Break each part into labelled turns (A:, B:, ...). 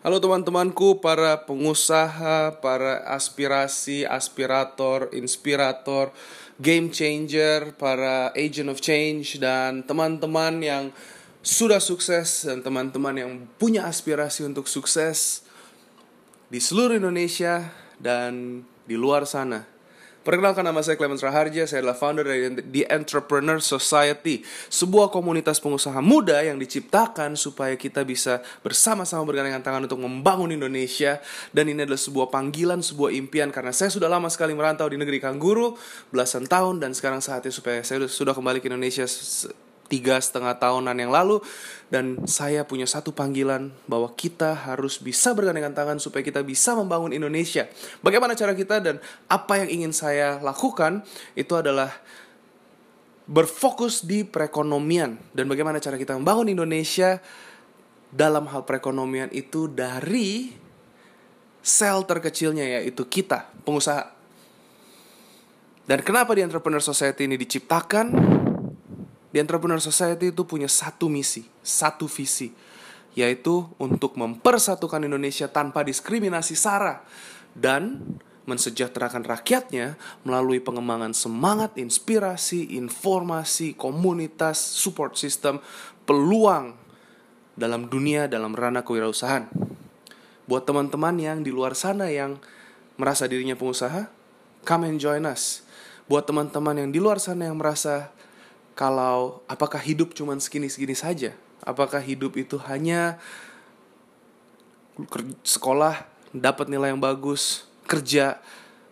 A: Halo teman-temanku, para pengusaha, para aspirasi, aspirator, inspirator, game changer, para agent of change, dan teman-teman yang sudah sukses dan teman-teman yang punya aspirasi untuk sukses di seluruh Indonesia dan di luar sana. Perkenalkan nama saya Clemens Raharja, saya adalah founder dari The Entrepreneur Society, sebuah komunitas pengusaha muda yang diciptakan supaya kita bisa bersama-sama bergandengan tangan untuk membangun Indonesia. Dan ini adalah sebuah panggilan, sebuah impian karena saya sudah lama sekali merantau di negeri kangguru, belasan tahun dan sekarang saatnya supaya saya sudah kembali ke Indonesia tiga setengah tahunan yang lalu dan saya punya satu panggilan bahwa kita harus bisa bergandengan tangan supaya kita bisa membangun Indonesia. Bagaimana cara kita dan apa yang ingin saya lakukan itu adalah berfokus di perekonomian dan bagaimana cara kita membangun Indonesia dalam hal perekonomian itu dari sel terkecilnya yaitu kita, pengusaha. Dan kenapa di Entrepreneur Society ini diciptakan? Di Entrepreneur Society itu punya satu misi, satu visi, yaitu untuk mempersatukan Indonesia tanpa diskriminasi SARA dan mensejahterakan rakyatnya melalui pengembangan semangat, inspirasi, informasi, komunitas, support system, peluang dalam dunia dalam ranah kewirausahaan. Buat teman-teman yang di luar sana yang merasa dirinya pengusaha, come and join us. Buat teman-teman yang di luar sana yang merasa kalau apakah hidup cuma segini-segini saja? Apakah hidup itu hanya sekolah, dapat nilai yang bagus, kerja,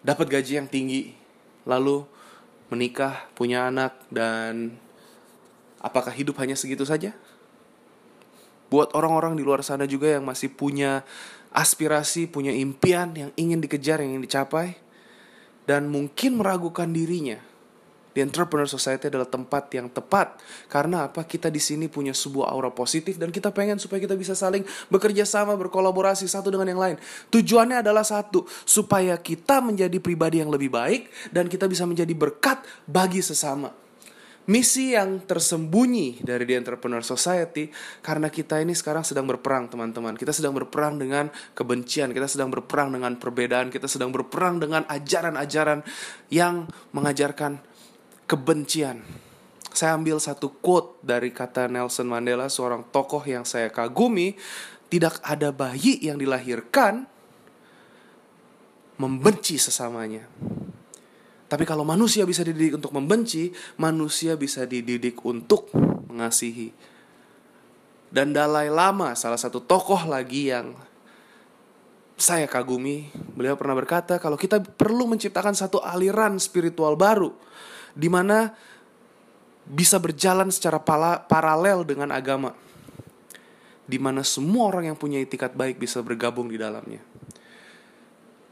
A: dapat gaji yang tinggi, lalu menikah, punya anak dan apakah hidup hanya segitu saja? Buat orang-orang di luar sana juga yang masih punya aspirasi, punya impian yang ingin dikejar, yang ingin dicapai dan mungkin meragukan dirinya The Entrepreneur Society adalah tempat yang tepat karena apa? Kita di sini punya sebuah aura positif dan kita pengen supaya kita bisa saling bekerja sama, berkolaborasi satu dengan yang lain. Tujuannya adalah satu, supaya kita menjadi pribadi yang lebih baik dan kita bisa menjadi berkat bagi sesama. Misi yang tersembunyi dari The Entrepreneur Society karena kita ini sekarang sedang berperang teman-teman. Kita sedang berperang dengan kebencian, kita sedang berperang dengan perbedaan, kita sedang berperang dengan ajaran-ajaran yang mengajarkan kebencian. Saya ambil satu quote dari kata Nelson Mandela, seorang tokoh yang saya kagumi. Tidak ada bayi yang dilahirkan membenci sesamanya. Tapi kalau manusia bisa dididik untuk membenci, manusia bisa dididik untuk mengasihi. Dan Dalai Lama, salah satu tokoh lagi yang saya kagumi, beliau pernah berkata kalau kita perlu menciptakan satu aliran spiritual baru di mana bisa berjalan secara pala, paralel dengan agama. Di mana semua orang yang punya itikat baik bisa bergabung di dalamnya.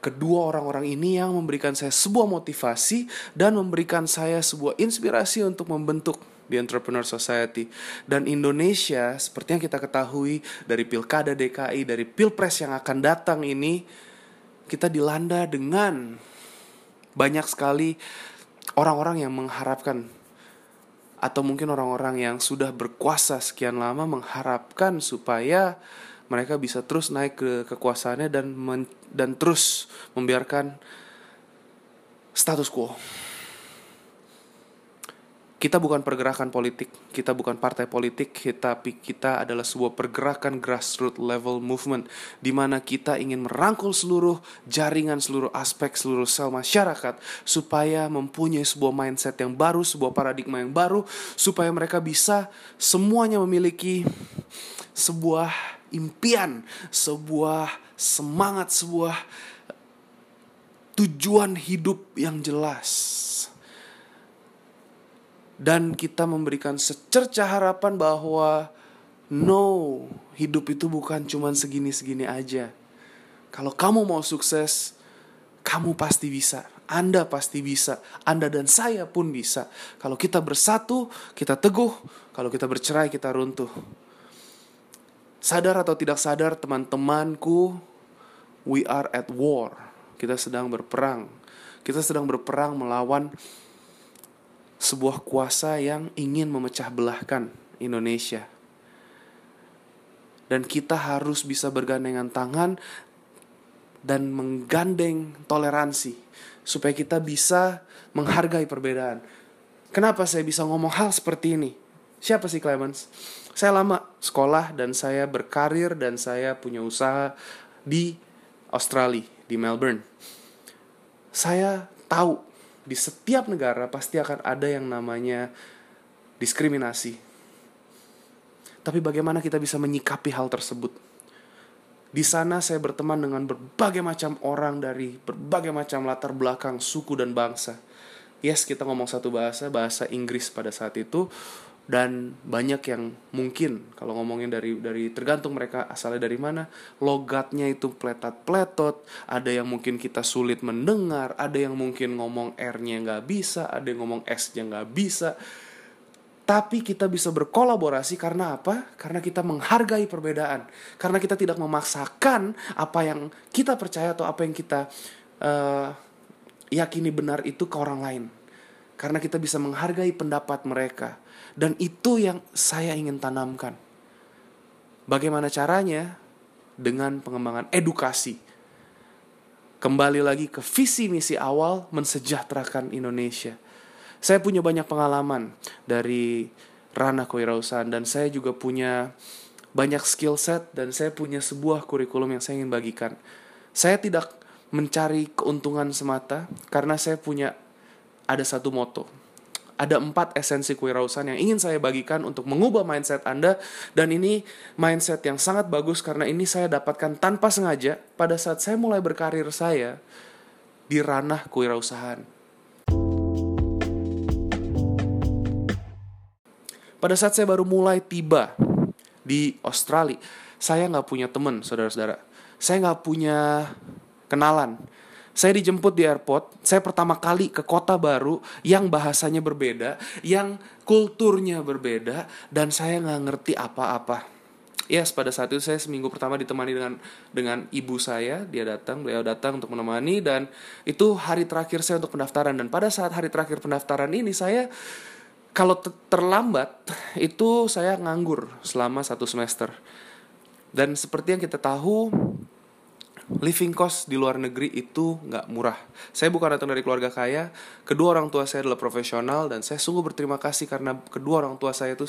A: Kedua orang-orang ini yang memberikan saya sebuah motivasi dan memberikan saya sebuah inspirasi untuk membentuk di Entrepreneur Society dan Indonesia seperti yang kita ketahui dari pilkada DKI dari pilpres yang akan datang ini kita dilanda dengan banyak sekali orang-orang yang mengharapkan atau mungkin orang-orang yang sudah berkuasa sekian lama mengharapkan supaya mereka bisa terus naik ke kekuasaannya dan men, dan terus membiarkan status quo. Kita bukan pergerakan politik, kita bukan partai politik, tapi kita adalah sebuah pergerakan grassroots level movement di mana kita ingin merangkul seluruh jaringan, seluruh aspek, seluruh sel masyarakat supaya mempunyai sebuah mindset yang baru, sebuah paradigma yang baru supaya mereka bisa semuanya memiliki sebuah impian, sebuah semangat, sebuah tujuan hidup yang jelas dan kita memberikan secerca harapan bahwa no, hidup itu bukan cuma segini-segini aja. Kalau kamu mau sukses, kamu pasti bisa. Anda pasti bisa. Anda dan saya pun bisa. Kalau kita bersatu, kita teguh. Kalau kita bercerai, kita runtuh. Sadar atau tidak sadar, teman-temanku, we are at war. Kita sedang berperang. Kita sedang berperang melawan sebuah kuasa yang ingin memecah belahkan Indonesia. Dan kita harus bisa bergandengan tangan dan menggandeng toleransi supaya kita bisa menghargai perbedaan. Kenapa saya bisa ngomong hal seperti ini? Siapa sih Clemens? Saya lama sekolah dan saya berkarir dan saya punya usaha di Australia, di Melbourne. Saya tahu di setiap negara pasti akan ada yang namanya diskriminasi. Tapi bagaimana kita bisa menyikapi hal tersebut? Di sana saya berteman dengan berbagai macam orang dari berbagai macam latar belakang, suku dan bangsa. Yes, kita ngomong satu bahasa, bahasa Inggris pada saat itu dan banyak yang mungkin kalau ngomongin dari dari tergantung mereka asalnya dari mana logatnya itu pletat-pletot ada yang mungkin kita sulit mendengar ada yang mungkin ngomong r-nya nggak bisa ada yang ngomong s-nya nggak bisa tapi kita bisa berkolaborasi karena apa? Karena kita menghargai perbedaan. Karena kita tidak memaksakan apa yang kita percaya atau apa yang kita uh, yakini benar itu ke orang lain. Karena kita bisa menghargai pendapat mereka. Dan itu yang saya ingin tanamkan. Bagaimana caranya? Dengan pengembangan edukasi. Kembali lagi ke visi misi awal mensejahterakan Indonesia saya punya banyak pengalaman dari ranah kewirausahaan dan saya juga punya banyak skill set dan saya punya sebuah kurikulum yang saya ingin bagikan. Saya tidak mencari keuntungan semata karena saya punya ada satu moto. Ada empat esensi kewirausahaan yang ingin saya bagikan untuk mengubah mindset Anda dan ini mindset yang sangat bagus karena ini saya dapatkan tanpa sengaja pada saat saya mulai berkarir saya di ranah kewirausahaan. Pada saat saya baru mulai tiba di Australia, saya nggak punya teman, saudara-saudara. Saya nggak punya kenalan. Saya dijemput di airport, saya pertama kali ke kota baru yang bahasanya berbeda, yang kulturnya berbeda, dan saya nggak ngerti apa-apa. Yes, pada saat itu saya seminggu pertama ditemani dengan dengan ibu saya, dia datang, beliau datang untuk menemani dan itu hari terakhir saya untuk pendaftaran dan pada saat hari terakhir pendaftaran ini saya kalau terlambat itu saya nganggur selama satu semester dan seperti yang kita tahu living cost di luar negeri itu nggak murah. Saya bukan datang dari keluarga kaya, kedua orang tua saya adalah profesional dan saya sungguh berterima kasih karena kedua orang tua saya itu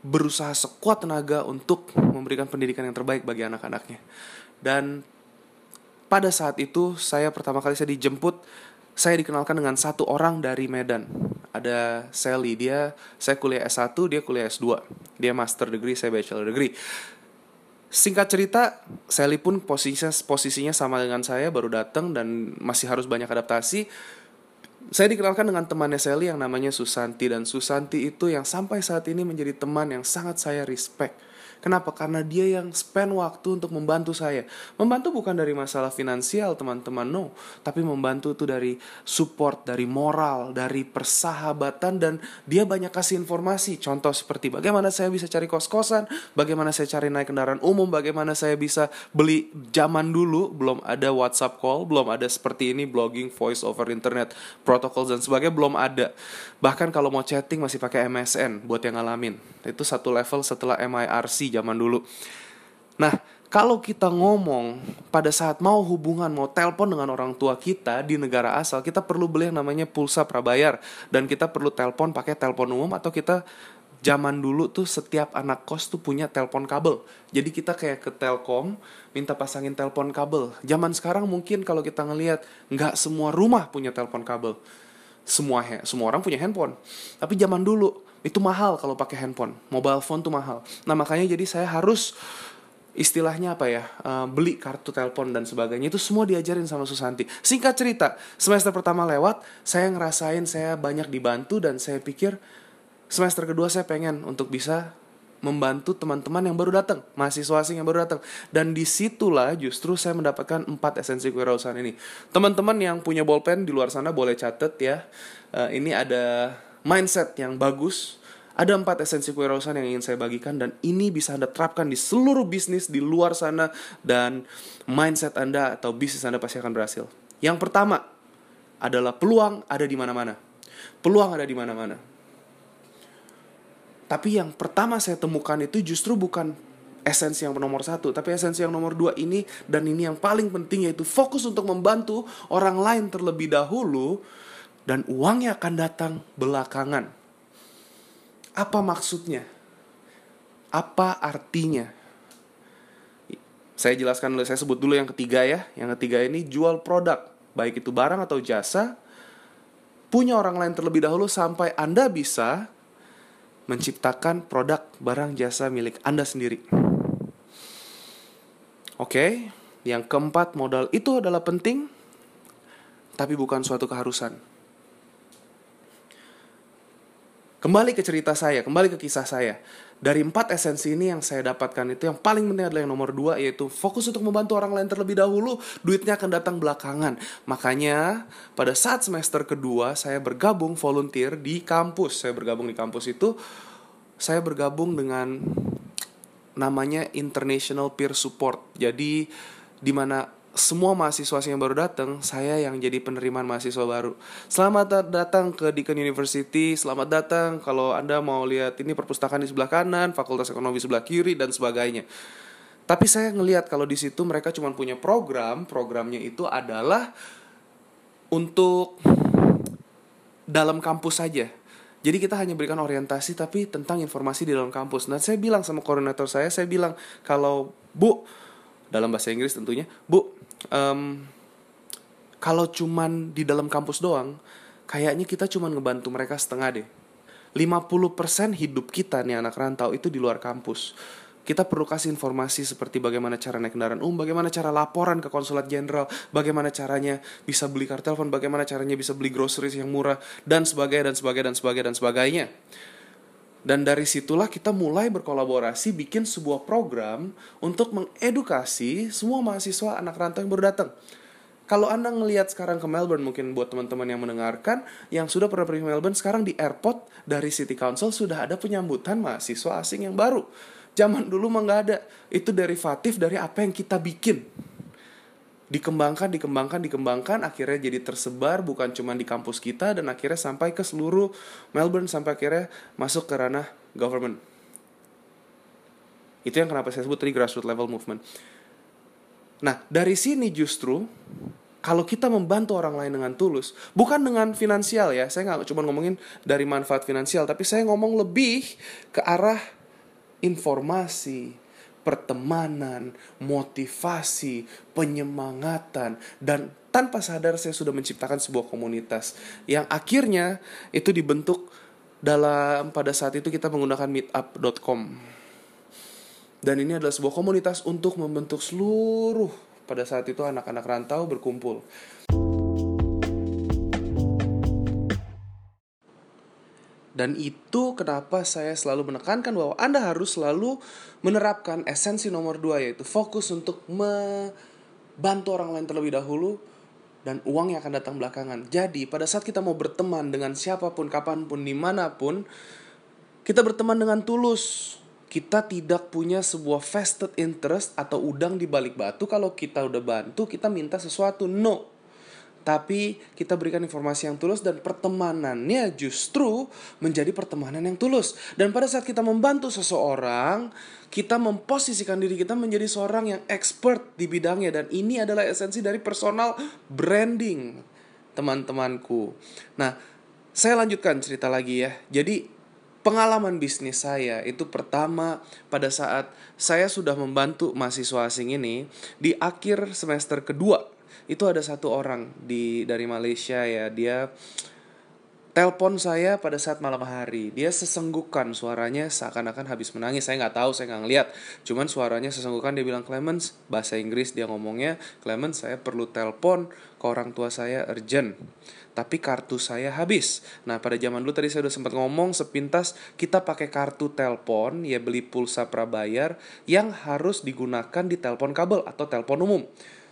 A: berusaha sekuat tenaga untuk memberikan pendidikan yang terbaik bagi anak-anaknya. Dan pada saat itu saya pertama kali saya dijemput, saya dikenalkan dengan satu orang dari Medan ada Sally dia saya kuliah S1 dia kuliah S2 dia master degree saya bachelor degree Singkat cerita, Sally pun posisinya posisinya sama dengan saya baru datang dan masih harus banyak adaptasi. Saya dikenalkan dengan temannya Sally yang namanya Susanti dan Susanti itu yang sampai saat ini menjadi teman yang sangat saya respect Kenapa? Karena dia yang spend waktu untuk membantu saya. Membantu bukan dari masalah finansial, teman-teman, no. Tapi membantu itu dari support, dari moral, dari persahabatan, dan dia banyak kasih informasi. Contoh seperti bagaimana saya bisa cari kos-kosan, bagaimana saya cari naik kendaraan umum, bagaimana saya bisa beli zaman dulu, belum ada WhatsApp call, belum ada seperti ini, blogging, voice over internet, protokol dan sebagainya, belum ada. Bahkan kalau mau chatting masih pakai MSN buat yang ngalamin. Itu satu level setelah MIRC zaman dulu. Nah, kalau kita ngomong pada saat mau hubungan, mau telepon dengan orang tua kita di negara asal, kita perlu beli yang namanya pulsa prabayar dan kita perlu telepon pakai telepon umum atau kita zaman dulu tuh setiap anak kos tuh punya telepon kabel. Jadi kita kayak ke Telkom minta pasangin telepon kabel. Zaman sekarang mungkin kalau kita ngelihat nggak semua rumah punya telepon kabel. Semua semua orang punya handphone. Tapi zaman dulu itu mahal kalau pakai handphone mobile phone tuh mahal nah makanya jadi saya harus istilahnya apa ya uh, beli kartu telepon dan sebagainya itu semua diajarin sama Susanti singkat cerita semester pertama lewat saya ngerasain saya banyak dibantu dan saya pikir semester kedua saya pengen untuk bisa membantu teman-teman yang baru datang, mahasiswa asing yang baru datang. Dan di situlah justru saya mendapatkan empat esensi kewirausahaan ini. Teman-teman yang punya bolpen di luar sana boleh catat ya. Uh, ini ada mindset yang bagus, ada empat esensi kewirausahaan yang ingin saya bagikan dan ini bisa Anda terapkan di seluruh bisnis di luar sana dan mindset Anda atau bisnis Anda pasti akan berhasil. Yang pertama adalah peluang ada di mana-mana. Peluang ada di mana-mana. Tapi yang pertama saya temukan itu justru bukan esensi yang nomor satu tapi esensi yang nomor dua ini dan ini yang paling penting yaitu fokus untuk membantu orang lain terlebih dahulu dan uangnya akan datang belakangan apa maksudnya apa artinya saya jelaskan dulu, saya sebut dulu yang ketiga ya. Yang ketiga ini jual produk, baik itu barang atau jasa, punya orang lain terlebih dahulu sampai Anda bisa menciptakan produk, barang, jasa milik Anda sendiri. Oke, yang keempat modal itu adalah penting, tapi bukan suatu keharusan. Kembali ke cerita saya, kembali ke kisah saya. Dari empat esensi ini yang saya dapatkan itu yang paling penting adalah yang nomor dua yaitu fokus untuk membantu orang lain terlebih dahulu duitnya akan datang belakangan. Makanya pada saat semester kedua saya bergabung volunteer di kampus. Saya bergabung di kampus itu saya bergabung dengan namanya International Peer Support. Jadi di mana semua mahasiswa yang baru datang, saya yang jadi penerimaan mahasiswa baru. Selamat datang ke Deakin University, selamat datang kalau Anda mau lihat ini perpustakaan di sebelah kanan, Fakultas Ekonomi sebelah kiri dan sebagainya. Tapi saya ngelihat kalau di situ mereka cuma punya program, programnya itu adalah untuk dalam kampus saja. Jadi kita hanya berikan orientasi tapi tentang informasi di dalam kampus. Nah saya bilang sama koordinator saya, saya bilang kalau Bu, dalam bahasa Inggris tentunya, Bu, um, kalau cuman di dalam kampus doang, kayaknya kita cuman ngebantu mereka setengah deh. 50% hidup kita nih anak rantau itu di luar kampus. Kita perlu kasih informasi seperti bagaimana cara naik kendaraan umum, bagaimana cara laporan ke konsulat jenderal, bagaimana caranya bisa beli kartu telepon, bagaimana caranya bisa beli groceries yang murah, dan sebagainya, dan sebagainya, dan sebagainya, dan sebagainya. Dan dari situlah kita mulai berkolaborasi bikin sebuah program untuk mengedukasi semua mahasiswa anak rantau yang baru datang. Kalau Anda ngelihat sekarang ke Melbourne, mungkin buat teman-teman yang mendengarkan, yang sudah pernah pergi ke Melbourne, sekarang di airport dari City Council sudah ada penyambutan mahasiswa asing yang baru. Zaman dulu mah nggak ada. Itu derivatif dari apa yang kita bikin dikembangkan, dikembangkan, dikembangkan, akhirnya jadi tersebar bukan cuma di kampus kita dan akhirnya sampai ke seluruh Melbourne sampai akhirnya masuk ke ranah government. Itu yang kenapa saya sebut tadi grassroots level movement. Nah, dari sini justru kalau kita membantu orang lain dengan tulus, bukan dengan finansial ya, saya nggak cuma ngomongin dari manfaat finansial, tapi saya ngomong lebih ke arah informasi, pertemanan, motivasi, penyemangatan, dan tanpa sadar saya sudah menciptakan sebuah komunitas yang akhirnya itu dibentuk dalam pada saat itu kita menggunakan meetup.com. Dan ini adalah sebuah komunitas untuk membentuk seluruh pada saat itu anak-anak rantau berkumpul. Dan itu kenapa saya selalu menekankan bahwa Anda harus selalu menerapkan esensi nomor dua yaitu fokus untuk membantu orang lain terlebih dahulu dan uang yang akan datang belakangan. Jadi pada saat kita mau berteman dengan siapa pun, kapan pun, di mana pun, kita berteman dengan tulus. Kita tidak punya sebuah vested interest atau udang di balik batu kalau kita udah bantu, kita minta sesuatu. No, tapi kita berikan informasi yang tulus dan pertemanannya justru menjadi pertemanan yang tulus. Dan pada saat kita membantu seseorang, kita memposisikan diri kita menjadi seorang yang expert di bidangnya dan ini adalah esensi dari personal branding, teman-temanku. Nah, saya lanjutkan cerita lagi ya. Jadi pengalaman bisnis saya itu pertama pada saat saya sudah membantu mahasiswa asing ini di akhir semester kedua itu ada satu orang di dari Malaysia ya. Dia telepon saya pada saat malam hari. Dia sesenggukan suaranya seakan-akan habis menangis. Saya nggak tahu saya nggak ngeliat. Cuman suaranya sesenggukan dia bilang Clemens bahasa Inggris dia ngomongnya Clemens saya perlu telepon ke orang tua saya urgent. Tapi kartu saya habis. Nah, pada zaman dulu tadi saya udah sempat ngomong sepintas kita pakai kartu telepon ya beli pulsa prabayar yang harus digunakan di telepon kabel atau telepon umum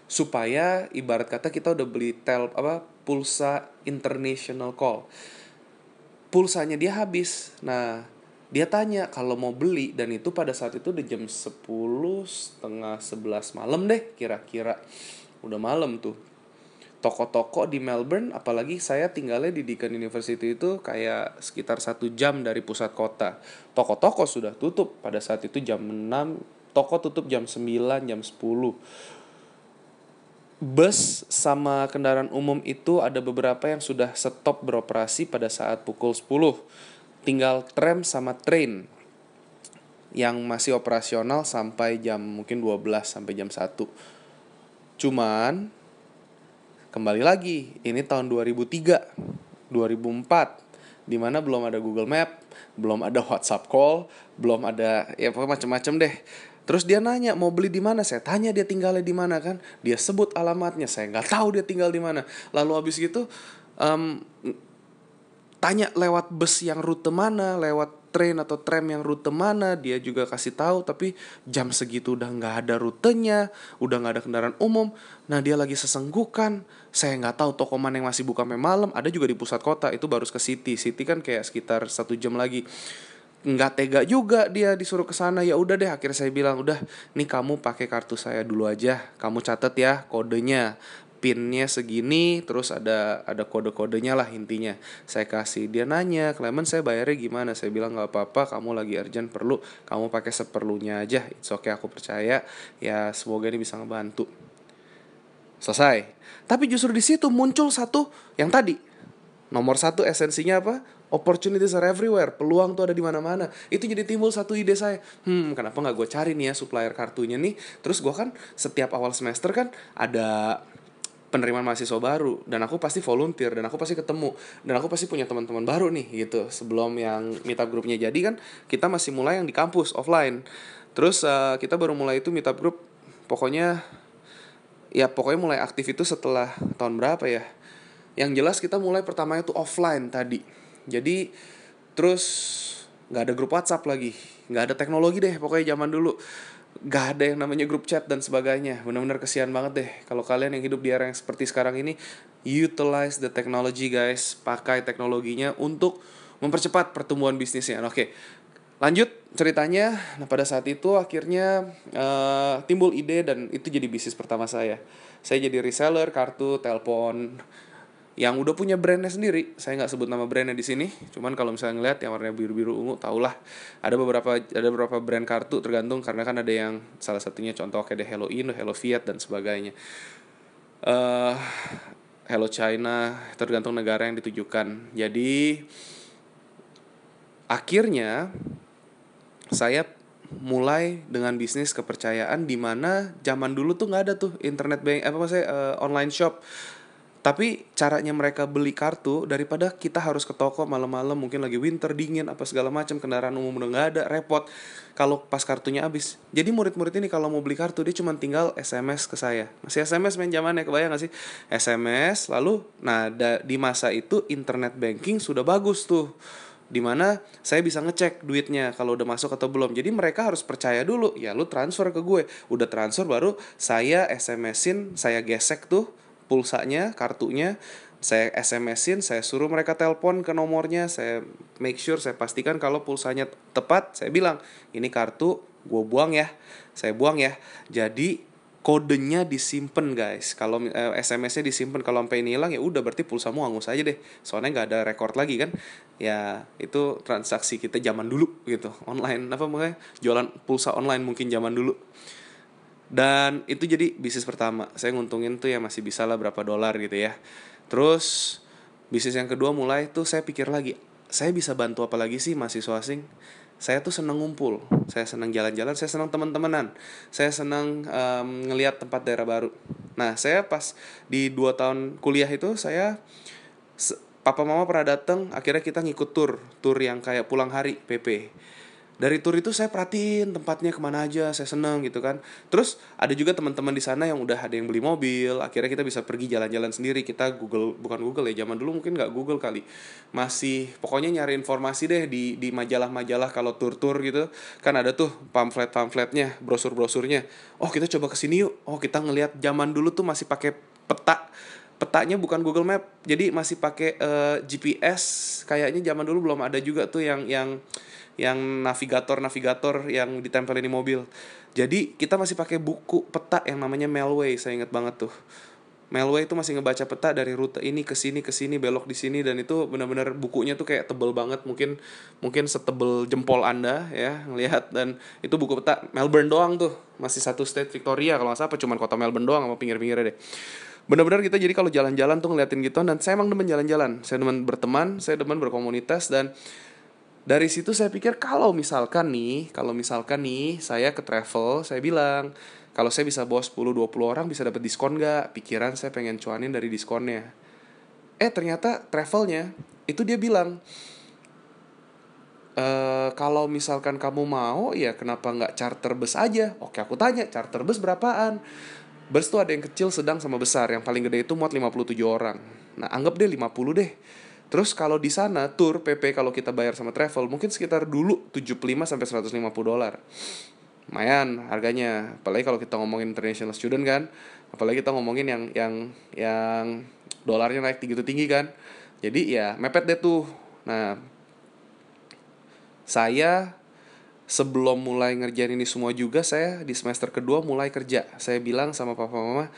A: supaya ibarat kata kita udah beli tel apa pulsa international call. Pulsanya dia habis. Nah dia tanya kalau mau beli dan itu pada saat itu udah jam 10 setengah 11 malam deh kira-kira. Udah malam tuh. Toko-toko di Melbourne apalagi saya tinggalnya di Deakin University itu kayak sekitar satu jam dari pusat kota. Toko-toko sudah tutup pada saat itu jam 6 toko tutup jam 9 jam 10 bus sama kendaraan umum itu ada beberapa yang sudah stop beroperasi pada saat pukul 10 tinggal tram sama train yang masih operasional sampai jam mungkin 12 sampai jam 1 cuman kembali lagi ini tahun 2003 2004 di mana belum ada Google Map belum ada WhatsApp call belum ada ya pokoknya macam-macam deh Terus dia nanya mau beli di mana? Saya tanya dia tinggalnya di mana kan? Dia sebut alamatnya. Saya nggak tahu dia tinggal di mana. Lalu habis gitu um, tanya lewat bus yang rute mana, lewat train atau tram yang rute mana. Dia juga kasih tahu. Tapi jam segitu udah nggak ada rutenya, udah nggak ada kendaraan umum. Nah dia lagi sesenggukan. Saya nggak tahu toko mana yang masih buka malam. Ada juga di pusat kota. Itu baru ke City. City kan kayak sekitar satu jam lagi nggak tega juga dia disuruh ke sana. Ya udah deh akhirnya saya bilang udah nih kamu pakai kartu saya dulu aja. Kamu catat ya kodenya. Pinnya segini terus ada ada kode-kodenya lah intinya. Saya kasih dia nanya Clement saya bayarnya gimana? Saya bilang nggak apa-apa kamu lagi urgent perlu. Kamu pakai seperlunya aja. It's okay aku percaya. Ya semoga ini bisa ngebantu. Selesai. Tapi justru di situ muncul satu yang tadi. Nomor satu esensinya apa opportunities are everywhere. Peluang tuh ada di mana-mana. Itu jadi timbul satu ide saya. Hmm kenapa nggak gue cari nih ya supplier kartunya nih? Terus gue kan setiap awal semester kan ada penerimaan mahasiswa baru. Dan aku pasti volunteer dan aku pasti ketemu dan aku pasti punya teman-teman baru nih gitu. Sebelum yang meetup grupnya jadi kan kita masih mulai yang di kampus offline. Terus uh, kita baru mulai itu meetup group pokoknya ya pokoknya mulai aktif itu setelah tahun berapa ya? Yang jelas kita mulai pertama itu offline tadi jadi terus nggak ada grup WhatsApp lagi. Nggak ada teknologi deh pokoknya zaman dulu. Nggak ada yang namanya grup chat dan sebagainya. Benar-benar kesian banget deh. Kalau kalian yang hidup di era yang seperti sekarang ini utilize the technology guys. Pakai teknologinya untuk mempercepat pertumbuhan bisnisnya. Oke lanjut ceritanya. Nah pada saat itu akhirnya uh, timbul ide dan itu jadi bisnis pertama saya. Saya jadi reseller kartu telepon yang udah punya brandnya sendiri saya nggak sebut nama brandnya di sini cuman kalau misalnya ngeliat yang warnanya biru biru ungu tau lah ada beberapa ada beberapa brand kartu tergantung karena kan ada yang salah satunya contoh kayak ada Hello Indo Hello Fiat dan sebagainya. Uh, Hello China tergantung negara yang ditujukan. Jadi akhirnya saya mulai dengan bisnis kepercayaan di mana zaman dulu tuh nggak ada tuh internet bank apa maksudnya uh, online shop tapi caranya mereka beli kartu daripada kita harus ke toko malam-malam mungkin lagi winter dingin apa segala macam kendaraan umum udah nggak ada repot. Kalau pas kartunya habis. Jadi murid-murid ini kalau mau beli kartu dia cuma tinggal SMS ke saya. Masih SMS main zamannya kebayang gak sih? SMS lalu nah da, di masa itu internet banking sudah bagus tuh. Di mana saya bisa ngecek duitnya kalau udah masuk atau belum. Jadi mereka harus percaya dulu ya lu transfer ke gue. Udah transfer baru saya SMS-in saya gesek tuh pulsanya, kartunya, saya SMS-in, saya suruh mereka telepon ke nomornya, saya make sure, saya pastikan kalau pulsanya tepat, saya bilang, ini kartu gue buang ya, saya buang ya. Jadi kodenya disimpan guys. Kalau eh, SMS-nya disimpan kalau sampai ini hilang ya udah berarti pulsamu hangus aja deh. Soalnya nggak ada record lagi kan. Ya itu transaksi kita zaman dulu gitu. Online apa makanya jualan pulsa online mungkin zaman dulu dan itu jadi bisnis pertama. Saya nguntungin tuh ya masih bisa lah berapa dolar gitu ya. Terus bisnis yang kedua mulai tuh saya pikir lagi saya bisa bantu apa lagi sih mahasiswa asing? Saya tuh seneng ngumpul. Saya seneng jalan-jalan saya seneng teman-temanan saya seneng um, ngelihat tempat daerah baru. Nah saya pas di dua tahun kuliah itu saya papa mama pernah datang akhirnya kita ngikut tur. Tur yang kayak pulang hari PP dari tour itu saya perhatiin tempatnya ke mana aja saya seneng gitu kan. Terus ada juga teman-teman di sana yang udah ada yang beli mobil akhirnya kita bisa pergi jalan-jalan sendiri. Kita Google bukan Google ya zaman dulu mungkin nggak Google kali. Masih pokoknya nyari informasi deh di di majalah-majalah kalau tur-tur gitu. Kan ada tuh pamflet-pamfletnya brosur-brosurnya. Oh kita coba ke sini yuk. Oh kita ngelihat zaman dulu tuh masih pakai peta. Petanya bukan Google Map jadi masih pakai uh, eh, GPS kayaknya zaman dulu belum ada juga tuh yang yang yang navigator-navigator yang ditempelin di mobil. Jadi kita masih pakai buku peta yang namanya Melway, saya ingat banget tuh. Melway itu masih ngebaca peta dari rute ini ke sini ke sini belok di sini dan itu benar-benar bukunya tuh kayak tebel banget. Mungkin mungkin setebel jempol anda ya ngelihat. Dan itu buku peta Melbourne doang tuh. Masih satu state Victoria kalau nggak salah apa cuman kota Melbourne doang sama pinggir-pinggirnya deh. Benar-benar kita jadi kalau jalan-jalan tuh ngeliatin gitu dan saya emang demen jalan-jalan. Saya demen berteman saya demen berkomunitas dan dari situ saya pikir kalau misalkan nih kalau misalkan nih saya ke travel saya bilang kalau saya bisa bawa 10-20 orang bisa dapat diskon gak? Pikiran saya pengen cuanin dari diskonnya. Eh ternyata travelnya itu dia bilang e, kalau misalkan kamu mau ya kenapa nggak charter bus aja? Oke aku tanya charter bus berapaan? Bus tuh ada yang kecil, sedang sama besar. Yang paling gede itu muat 57 orang. Nah anggap deh 50 deh. Terus kalau di sana tour PP kalau kita bayar sama travel mungkin sekitar dulu 75 sampai 150 dolar. Lumayan harganya apalagi kalau kita ngomongin international student kan apalagi kita ngomongin yang yang yang dolarnya naik tinggi tinggi kan. Jadi ya mepet deh tuh. Nah saya sebelum mulai ngerjain ini semua juga saya di semester kedua mulai kerja. Saya bilang sama papa mama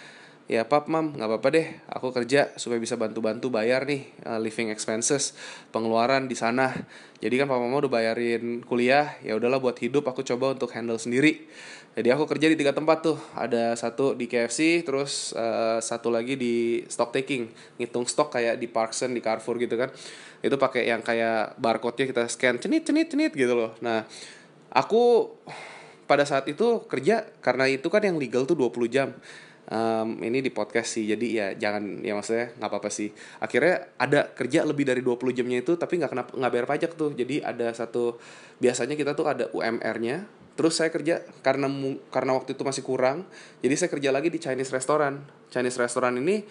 A: ya pap mam nggak apa-apa deh. Aku kerja supaya bisa bantu-bantu bayar nih uh, living expenses pengeluaran di sana. Jadi kan papa mama udah bayarin kuliah. Ya udahlah buat hidup aku coba untuk handle sendiri. Jadi aku kerja di tiga tempat tuh. Ada satu di KFC terus uh, satu lagi di stock taking. Ngitung stok kayak di Parkson di Carrefour gitu kan. Itu pakai yang kayak barcode-nya kita scan cenit cenit cenit gitu loh. Nah aku pada saat itu kerja karena itu kan yang legal tuh 20 jam um, ini di podcast sih jadi ya jangan ya maksudnya nggak apa-apa sih. Akhirnya ada kerja lebih dari 20 jamnya itu tapi nggak kena nggak bayar pajak tuh. Jadi ada satu biasanya kita tuh ada UMR-nya terus saya kerja karena karena waktu itu masih kurang jadi saya kerja lagi di Chinese restaurant. Chinese restaurant ini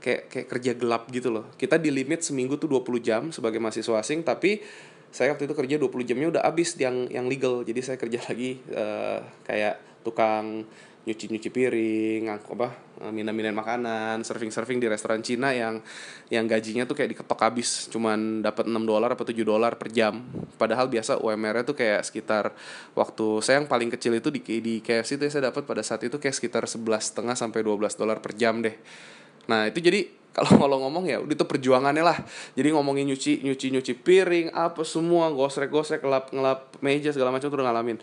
A: kayak kayak kerja gelap gitu loh. Kita di limit seminggu tuh 20 jam sebagai mahasiswa asing tapi saya waktu itu kerja 20 jamnya udah habis yang yang legal. Jadi saya kerja lagi uh, kayak tukang nyuci nyuci piring aku apa eh, minum minum makanan surfing surfing di restoran Cina yang yang gajinya tuh kayak diketok habis. Cuman dapat 6 dolar atau 7 dolar per jam. Padahal biasa UMR-nya tuh kayak sekitar waktu saya yang paling kecil itu di di KFC itu saya dapat pada saat itu kayak sekitar 11 setengah sampai 12 dolar per jam deh. Nah itu jadi kalau kalau ngomong ya itu perjuangannya lah. Jadi ngomongin nyuci nyuci nyuci piring apa semua gosrek gosrek ngelap ngelap meja segala macam tuh udah ngalamin.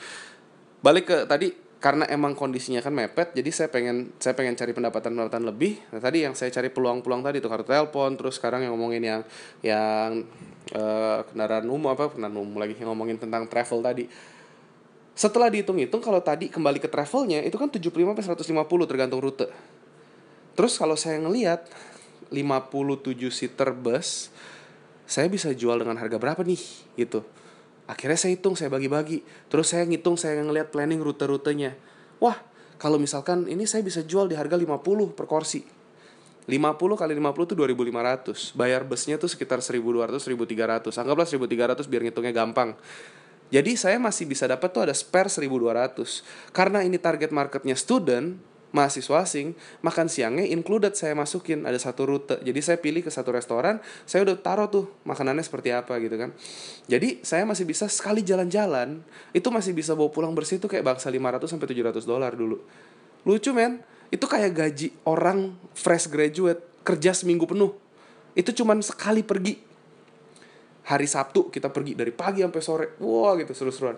A: Balik ke tadi karena emang kondisinya kan mepet jadi saya pengen saya pengen cari pendapatan pendapatan lebih. Nah tadi yang saya cari peluang-peluang tadi itu kartu telepon terus sekarang yang ngomongin yang yang uh, kendaraan umum apa kendaraan umum lagi yang ngomongin tentang travel tadi. Setelah dihitung-hitung kalau tadi kembali ke travelnya itu kan 75 sampai 150 tergantung rute. Terus kalau saya ngelihat 57 seater bus saya bisa jual dengan harga berapa nih gitu akhirnya saya hitung saya bagi-bagi. Terus saya ngitung saya ngeliat planning rute-rutenya. Wah kalau misalkan ini saya bisa jual di harga 50 per kursi. 50 kali 50 itu 2500 bayar busnya tuh sekitar 1200 1300 anggaplah 1300 biar ngitungnya gampang. Jadi saya masih bisa dapat tuh ada spare 1200 karena ini target marketnya student mahasiswa asing makan siangnya included saya masukin ada satu rute. Jadi saya pilih ke satu restoran saya udah taruh tuh makanannya seperti apa gitu kan. Jadi saya masih bisa sekali jalan-jalan itu masih bisa bawa pulang bersih tuh kayak bangsa 500 sampai 700 dolar dulu. Lucu men. Itu kayak gaji orang fresh graduate kerja seminggu penuh. Itu cuman sekali pergi. Hari Sabtu kita pergi dari pagi sampai sore. Wah gitu seru-seruan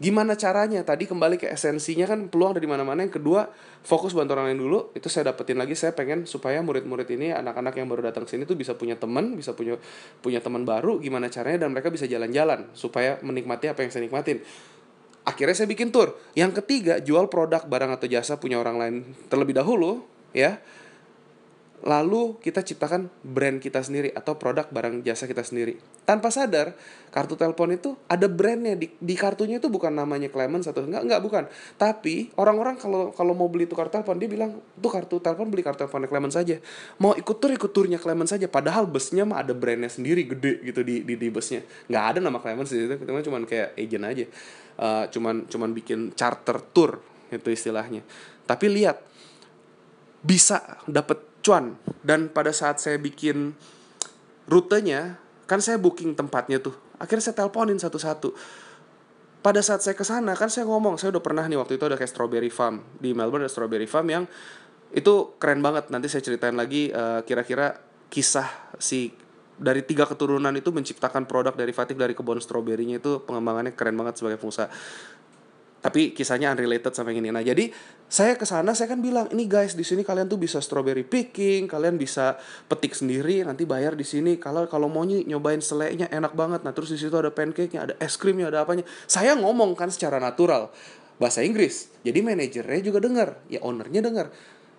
A: Gimana caranya? Tadi kembali ke esensinya kan peluang dari mana-mana. Yang kedua, fokus bantu orang lain dulu. Itu saya dapetin lagi. Saya pengen supaya murid-murid ini, anak-anak yang baru datang sini tuh bisa punya teman, bisa punya punya teman baru. Gimana caranya dan mereka bisa jalan-jalan supaya menikmati apa yang saya nikmatin. Akhirnya saya bikin tour. Yang ketiga, jual produk, barang atau jasa punya orang lain terlebih dahulu, ya lalu kita ciptakan brand kita sendiri atau produk barang jasa kita sendiri. Tanpa sadar kartu telepon itu ada brandnya. Di, di kartunya itu bukan namanya Clemens atau enggak enggak bukan. Tapi orang-orang kalau kalau mau beli itu kartu telepon dia bilang tuh kartu telepon beli kartu teleponnya Clemens saja mau ikut tur ikut turnya Clemens saja padahal busnya mah ada brandnya sendiri gede gitu di di, di busnya. Nggak ada nama Clemens di situ cuma kayak agent aja. Uh, cuman cuman bikin charter tour itu istilahnya. Tapi lihat bisa dapat cuan. Dan pada saat saya bikin rutenya kan saya booking tempatnya tuh. Akhirnya saya teleponin satu-satu. Pada saat saya ke sana kan saya ngomong saya udah pernah nih waktu itu ada kayak strawberry farm. Di Melbourne ada strawberry farm yang itu keren banget. Nanti saya ceritain lagi uh, kira-kira kisah si dari tiga keturunan itu menciptakan produk derivatif dari kebun stroberinya itu pengembangannya keren banget sebagai pengusaha tapi kisahnya unrelated sama yang ini. Nah jadi saya ke sana saya kan bilang ini guys di sini kalian tuh bisa strawberry picking kalian bisa petik sendiri nanti bayar di sini. Kalau kalau mau nyobain selainya enak banget. Nah terus di situ ada pancake-nya ada es krimnya ada apanya. Saya ngomong kan secara natural bahasa Inggris. Jadi manajernya juga dengar ya ownernya dengar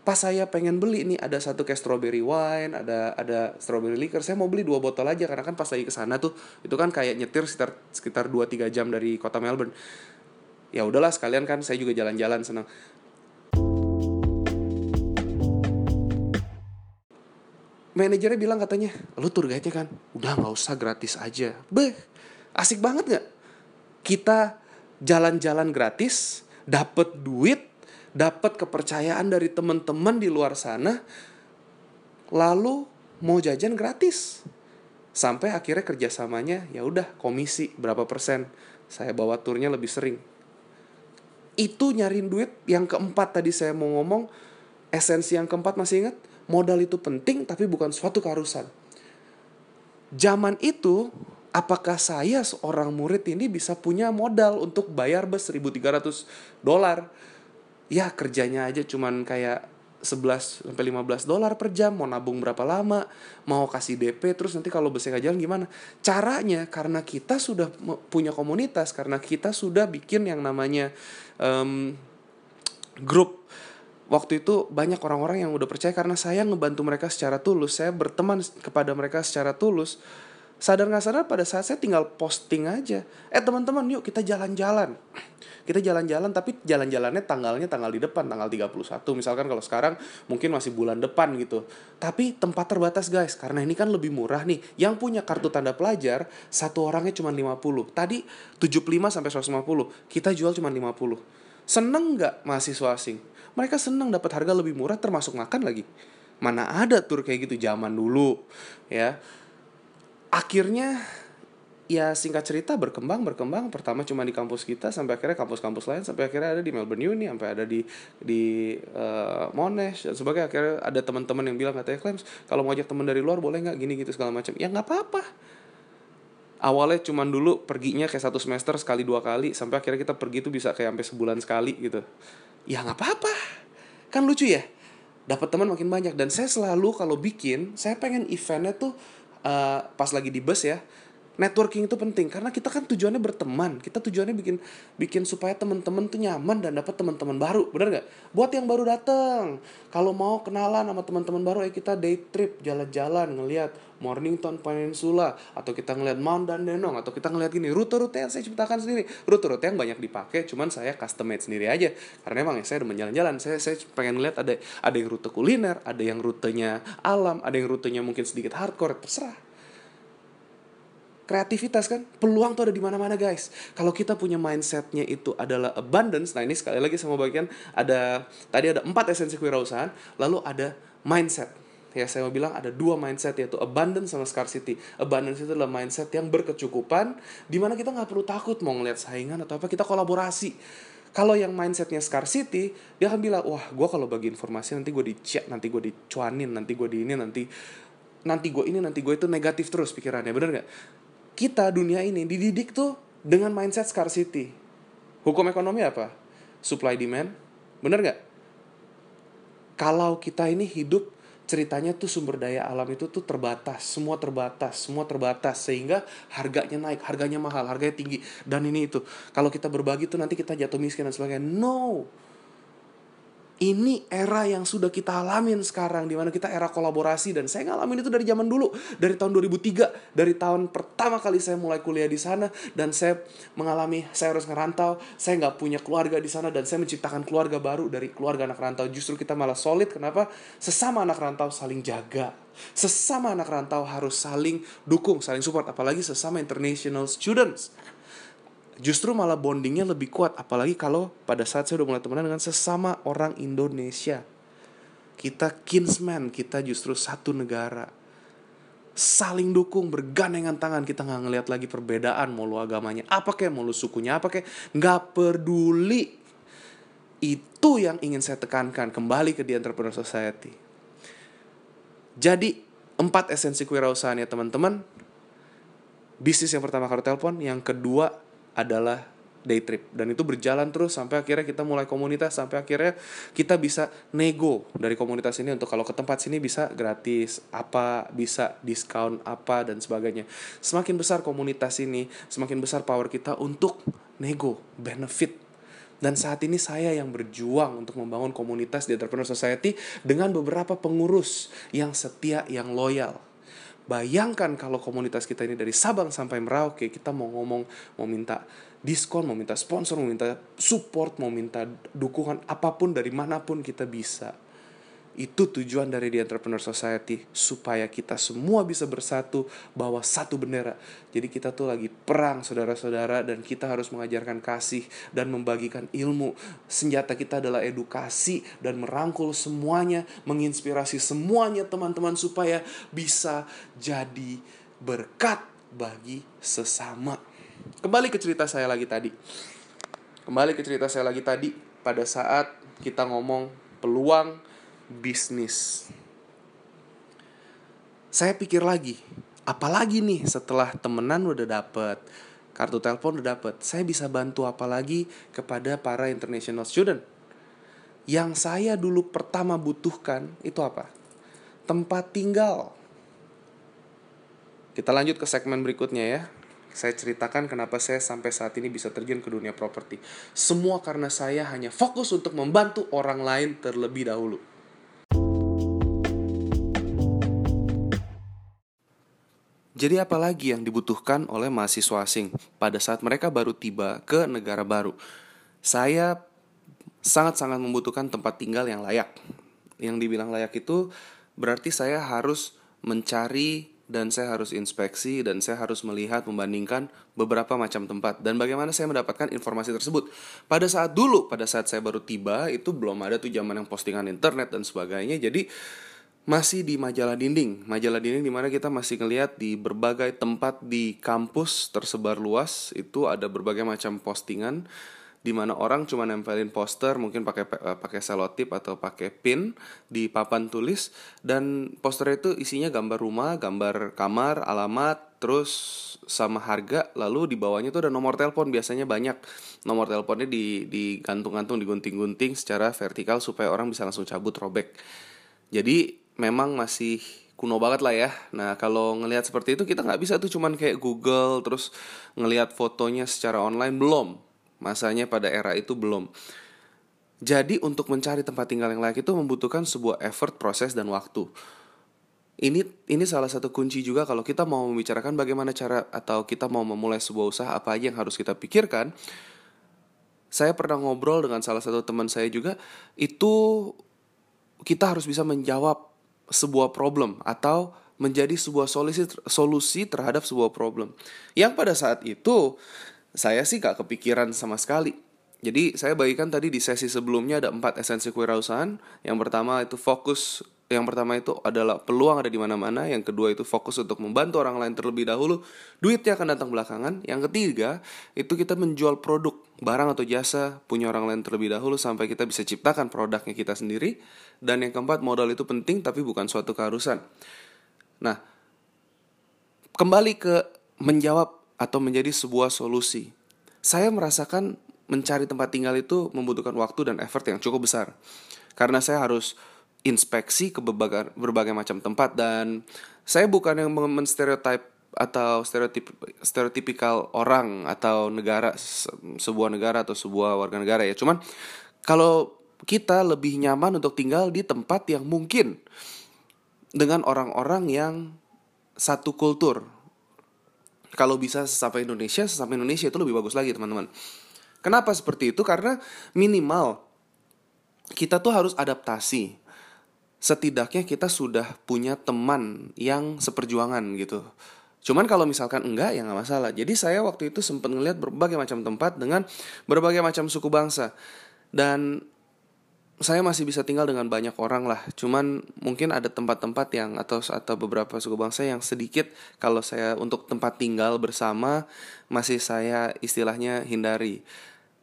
A: pas saya pengen beli nih ada satu kayak strawberry wine ada ada strawberry liquor saya mau beli dua botol aja. Karena kan pas lagi ke sana tuh itu kan kayak nyetir sekitar sekitar dua tiga jam dari kota Melbourne ya udahlah sekalian kan saya juga jalan-jalan senang. Manajernya bilang katanya lu tour guide kan? Udah nggak usah gratis aja. Beh asik banget nggak? Kita jalan-jalan gratis dapet duit dapet kepercayaan dari teman-teman di luar sana lalu mau jajan gratis. Sampai akhirnya kerjasamanya ya udah komisi berapa persen. Saya bawa turnya lebih sering itu nyariin duit yang keempat tadi saya mau ngomong esensi yang keempat masih ingat modal itu penting tapi bukan suatu keharusan. Zaman itu apakah saya seorang murid ini bisa punya modal untuk bayar bus 1300 dolar? Ya kerjanya aja cuman kayak 11 sampai 15 dolar per jam, mau nabung berapa lama, mau kasih DP terus nanti kalau busnya nggak jalan gimana? Caranya karena kita sudah punya komunitas, karena kita sudah bikin yang namanya um, grup waktu itu banyak orang-orang yang udah percaya karena saya ngebantu mereka secara tulus saya berteman kepada mereka secara tulus sadar nggak sadar pada saat saya tinggal posting aja eh teman-teman yuk kita jalan-jalan. Kita jalan-jalan tapi jalan-jalannya tanggalnya tanggal di depan tanggal 31 misalkan kalau sekarang mungkin masih bulan depan gitu. Tapi tempat terbatas guys karena ini kan lebih murah nih. Yang punya kartu tanda pelajar satu orangnya cuma 50 tadi 75 sampai 150 kita jual cuma 50 seneng nggak mahasiswa asing? Mereka senang dapat harga lebih murah termasuk makan lagi. Mana ada tur kayak gitu zaman dulu ya akhirnya ya singkat cerita berkembang berkembang. Pertama cuma di kampus kita sampai akhirnya kampus-kampus lain sampai akhirnya ada di Melbourne Uni sampai ada di di uh, Monash dan sebagainya. Akhirnya ada teman-teman yang bilang katanya Clems kalau mau ajak teman dari luar boleh nggak? Gini gitu segala macam. Ya nggak apa-apa. Awalnya cuman dulu perginya kayak satu semester sekali dua kali sampai akhirnya kita pergi tuh bisa kayak sampai sebulan sekali gitu. Ya nggak apa-apa. Kan lucu ya dapat teman makin banyak. Dan saya selalu kalau bikin saya pengen eventnya tuh uh, pas lagi di bus ya networking itu penting karena kita kan tujuannya berteman. Kita tujuannya bikin bikin supaya teman-teman tuh nyaman dan dapat teman-teman baru benar nggak? Buat yang baru datang kalau mau kenalan sama teman-teman baru ya kita day trip jalan-jalan ngelihat Mornington Peninsula atau kita ngelihat Mount Dandenong atau kita ngelihat gini rute-rute yang saya ciptakan sendiri. Rute-rute yang banyak dipakai cuman saya custom made sendiri aja. Karena emang ya saya udah jalan-jalan saya saya pengen ngeliat ada ada yang rute kuliner ada yang rutenya alam ada yang rutenya mungkin sedikit hardcore terserah kreativitas kan peluang tuh ada di mana-mana guys. Kalau kita punya mindsetnya itu adalah abundance nah ini sekali lagi sama bagian ada tadi ada empat esensi kewirausahaan lalu ada mindset. Ya saya mau bilang ada dua mindset yaitu abundance sama scarcity. Abundance itu adalah mindset yang berkecukupan di mana kita nggak perlu takut mau ngeliat saingan atau apa kita kolaborasi. Kalau yang mindsetnya scarcity dia akan bilang wah gue kalau bagi informasi nanti gue dicek nanti gue dicuanin nanti gue di ini nanti nanti gue ini nanti gue itu negatif terus pikirannya. Bener nggak kita dunia ini dididik tuh dengan mindset scarcity. Hukum ekonomi apa? Supply demand. Bener nggak? Kalau kita ini hidup ceritanya tuh sumber daya alam itu tuh terbatas, semua terbatas, semua terbatas sehingga harganya naik, harganya mahal, harganya tinggi dan ini itu. Kalau kita berbagi tuh nanti kita jatuh miskin dan sebagainya. No ini era yang sudah kita alamin sekarang di mana kita era kolaborasi dan saya ngalamin itu dari zaman dulu. Dari tahun 2003 dari tahun pertama kali saya mulai kuliah di sana dan saya mengalami saya harus ngerantau. Saya nggak punya keluarga di sana dan saya menciptakan keluarga baru dari keluarga anak rantau. Justru kita malah solid kenapa? Sesama anak rantau saling jaga. Sesama anak rantau harus saling dukung saling support. Apalagi sesama international students justru malah bondingnya lebih kuat apalagi kalau pada saat saya udah mulai temenan dengan sesama orang Indonesia. Kita kinsman kita justru satu negara. Saling dukung bergandengan tangan. Kita nggak ngelihat lagi perbedaan mau lu agamanya apa kayak mau lu sukunya apa kayak nggak peduli. Itu yang ingin saya tekankan. Kembali ke The Entrepreneur Society. Jadi, empat esensi kewirausahaan ya teman-teman. Bisnis yang pertama kartu telepon, yang kedua adalah day trip. Dan itu berjalan terus sampai akhirnya kita mulai komunitas sampai akhirnya kita bisa nego dari komunitas ini untuk kalau ke tempat sini bisa gratis apa bisa diskon apa dan sebagainya. Semakin besar komunitas ini semakin besar power kita untuk nego benefit. Dan saat ini saya yang berjuang untuk membangun komunitas di Entrepreneur Society dengan beberapa pengurus yang setia, yang loyal. Bayangkan kalau komunitas kita ini dari Sabang sampai Merauke, kita mau ngomong, mau minta diskon, mau minta sponsor, mau minta support, mau minta dukungan apa pun dari mana pun kita bisa. Itu tujuan dari The Entrepreneur Society supaya kita semua bisa bersatu bawa satu bendera. Jadi kita tuh lagi perang saudara-saudara dan kita harus mengajarkan kasih dan membagikan ilmu. Senjata kita adalah edukasi dan merangkul semuanya, menginspirasi semuanya teman-teman supaya bisa jadi berkat bagi sesama. Kembali ke cerita saya lagi tadi. Kembali ke cerita saya lagi tadi pada saat kita ngomong peluang bisnis. Saya pikir lagi, apalagi nih setelah temenan udah dapet, kartu telepon udah dapet, saya bisa bantu apa lagi kepada para international student. Yang saya dulu pertama butuhkan itu apa? Tempat tinggal. Kita lanjut ke segmen berikutnya ya. Saya ceritakan kenapa saya sampai saat ini bisa terjun ke dunia properti. Semua karena saya hanya fokus untuk membantu orang lain terlebih dahulu. Jadi apalagi yang dibutuhkan oleh mahasiswa asing pada saat mereka baru tiba ke negara baru? Saya sangat-sangat membutuhkan tempat tinggal yang layak. Yang dibilang layak itu berarti saya harus mencari dan saya harus inspeksi dan saya harus melihat membandingkan beberapa macam tempat dan bagaimana saya mendapatkan informasi tersebut. Pada saat dulu, pada saat saya baru tiba itu belum ada tuh zaman yang postingan internet dan sebagainya. Jadi masih di majalah dinding. Majalah dinding di mana kita masih ngelihat di berbagai tempat di kampus tersebar luas itu ada berbagai macam postingan di mana orang cuma nempelin poster mungkin pakai eh, pakai selotip atau pakai pin di papan tulis dan poster itu isinya gambar rumah, gambar kamar, alamat, terus sama harga lalu di bawahnya tuh ada nomor telepon biasanya banyak nomor teleponnya di digantung-gantung digunting-gunting secara vertikal supaya orang bisa langsung cabut robek. Jadi memang masih kuno banget lah ya. Nah kalau ngelihat seperti itu kita nggak bisa tuh cuman kayak Google terus ngelihat fotonya secara online belum. Masanya pada era itu belum. Jadi untuk mencari tempat tinggal yang layak itu membutuhkan sebuah effort, proses dan waktu. Ini ini salah satu kunci juga kalau kita mau membicarakan bagaimana cara atau kita mau memulai sebuah usaha apa aja yang harus kita pikirkan. Saya pernah ngobrol dengan salah satu teman saya juga itu kita harus bisa menjawab sebuah problem atau menjadi sebuah solusi solusi terhadap sebuah problem. Yang pada saat itu saya sih gak kepikiran sama sekali. Jadi saya bagikan tadi di sesi sebelumnya ada empat esensi kewirausahaan. Yang pertama itu fokus yang pertama itu adalah peluang ada di mana-mana, yang kedua itu fokus untuk membantu orang lain terlebih dahulu, duitnya akan datang belakangan. Yang ketiga, itu kita menjual produk, barang atau jasa punya orang lain terlebih dahulu sampai kita bisa ciptakan produknya kita sendiri. Dan yang keempat, modal itu penting tapi bukan suatu keharusan. Nah, kembali ke menjawab atau menjadi sebuah solusi. Saya merasakan mencari tempat tinggal itu membutuhkan waktu dan effort yang cukup besar. Karena saya harus inspeksi ke berbagai, berbagai macam tempat dan saya bukan yang menstereotip atau stereotip stereotipikal orang atau negara sebuah negara atau sebuah warga negara ya. Cuman kalau kita lebih nyaman untuk tinggal di tempat yang mungkin dengan orang-orang yang satu kultur. Kalau bisa sesama Indonesia sesama Indonesia itu lebih bagus lagi teman-teman. Kenapa seperti itu? Karena minimal kita tuh harus adaptasi. Setidaknya kita sudah punya teman yang seperjuangan gitu. Cuman kalau misalkan enggak ya nggak masalah. Jadi saya waktu itu sempat ngeliat berbagai macam tempat dengan berbagai macam suku bangsa dan saya masih bisa tinggal dengan banyak orang lah. Cuman mungkin ada tempat-tempat yang atau atau beberapa suku bangsa yang sedikit kalau saya untuk tempat tinggal bersama masih saya istilahnya hindari.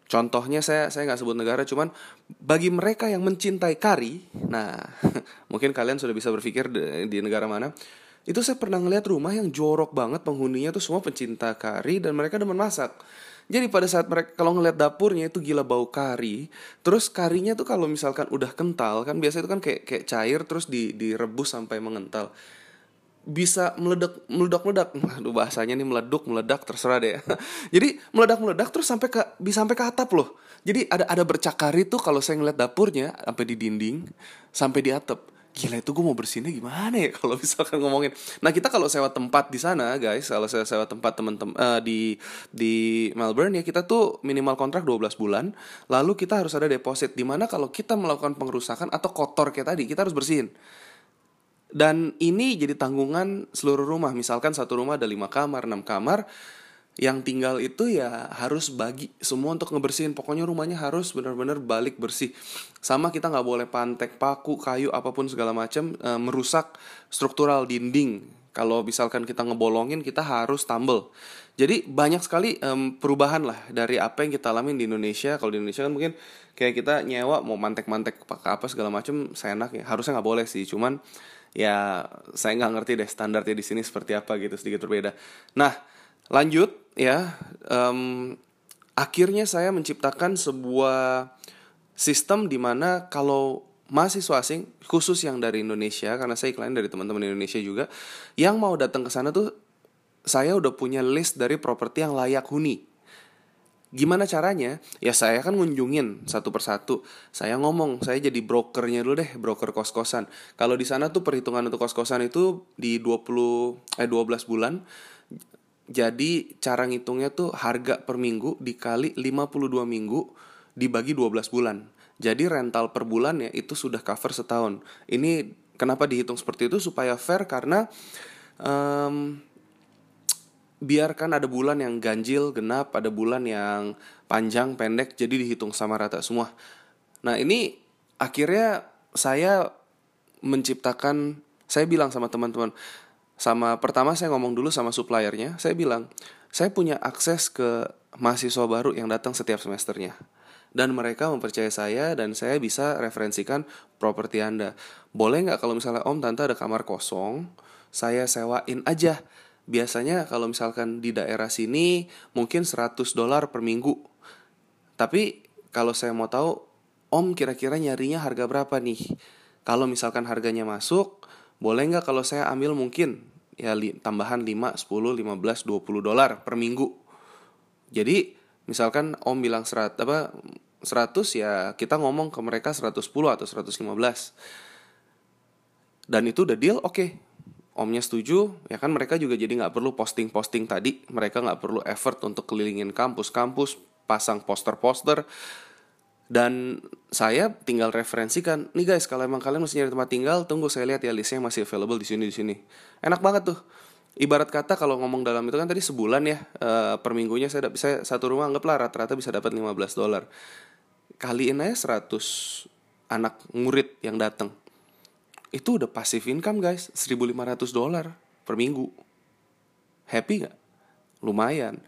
A: Contohnya saya saya nggak sebut negara, cuman bagi mereka yang mencintai kari, nah mungkin kalian sudah bisa berpikir di, di negara mana. Itu saya pernah ngeliat rumah yang jorok banget penghuninya tuh semua pencinta kari dan mereka demen masak. Jadi pada saat mereka kalau ngeliat dapurnya itu gila bau kari, terus karinya tuh kalau misalkan udah kental kan biasa itu kan kayak kayak cair terus di direbus sampai mengental. Bisa meledak meledak meledak aduh bahasanya nih meleduk meledak terserah deh. Jadi meledak meledak terus sampai ke bisa sampai ke atap loh. Jadi ada ada bercakar itu kalau saya ngeliat dapurnya sampai di dinding sampai di atap gila itu gue mau bersihnya gimana ya kalau misalkan ngomongin nah kita kalau sewa tempat di sana guys kalau saya sewa tempat teman-teman uh, di di Melbourne ya kita tuh minimal kontrak 12 bulan lalu kita harus ada deposit di mana kalau kita melakukan pengerusakan atau kotor kayak tadi kita harus bersihin dan ini jadi tanggungan seluruh rumah. Misalkan satu rumah ada lima kamar, enam kamar, yang tinggal itu ya harus bagi semua untuk ngebersihin. Pokoknya rumahnya harus benar-benar balik bersih. Sama kita nggak boleh pantek paku, kayu apa pun segala macam e, merusak struktural dinding. Kalau misalkan kita ngebolongin, kita harus tumble. Jadi banyak sekali um, perubahan lah dari apa yang kita alamin di Indonesia. Kalau di Indonesia kan mungkin kayak kita nyewa mau mantek-mantek pakai apa segala macam, saya enak ya. Harusnya nggak boleh sih. Cuman ya saya nggak ngerti deh standarnya di sini seperti apa gitu sedikit berbeda. Nah lanjut ya um, akhirnya saya menciptakan sebuah sistem di mana kalau mahasiswa asing khusus yang dari Indonesia karena saya iklan dari teman-teman Indonesia juga yang mau datang ke sana tuh saya udah punya list dari properti yang layak huni Gimana caranya? Ya saya kan ngunjungin satu persatu. Saya ngomong, saya jadi brokernya dulu deh, broker kos-kosan. Kalau di sana tuh perhitungan untuk kos-kosan itu di 20 eh 12 bulan. Jadi cara ngitungnya tuh harga per minggu dikali 52 minggu dibagi 12 bulan. Jadi rental per bulan ya itu sudah cover setahun. Ini kenapa dihitung seperti itu supaya fair karena um, biarkan ada bulan yang ganjil, genap, ada bulan yang panjang, pendek, jadi dihitung sama rata semua. Nah ini akhirnya saya menciptakan, saya bilang sama teman-teman, sama pertama saya ngomong dulu sama suppliernya, saya bilang, saya punya akses ke mahasiswa baru yang datang setiap semesternya. Dan mereka mempercayai saya dan saya bisa referensikan properti Anda. Boleh nggak kalau misalnya om tante ada kamar kosong, saya sewain aja biasanya kalau misalkan di daerah sini mungkin 100 dolar per minggu. Tapi kalau saya mau tahu, Om kira-kira nyarinya harga berapa nih? Kalau misalkan harganya masuk, boleh nggak kalau saya ambil mungkin ya li, tambahan 5, 10, 15, 20 dolar per minggu. Jadi misalkan Om bilang serat apa 100 ya kita ngomong ke mereka 110 atau 115. Dan itu udah deal, oke. Okay omnya setuju ya kan mereka juga jadi nggak perlu posting-posting tadi mereka nggak perlu effort untuk kelilingin kampus-kampus pasang poster-poster dan saya tinggal referensikan nih guys kalau emang kalian mesti nyari tempat tinggal tunggu saya lihat ya listnya masih available di sini di sini. Enak banget tuh. Ibarat kata kalau ngomong dalam itu kan tadi sebulan ya uh, per minggunya saya bisa satu rumah anggaplah rata-rata bisa dapat 15 dolar. Kaliin aja 100 anak murid yang datang. Itu udah passive income guys 1500 dolar per minggu. Happy nggak? Lumayan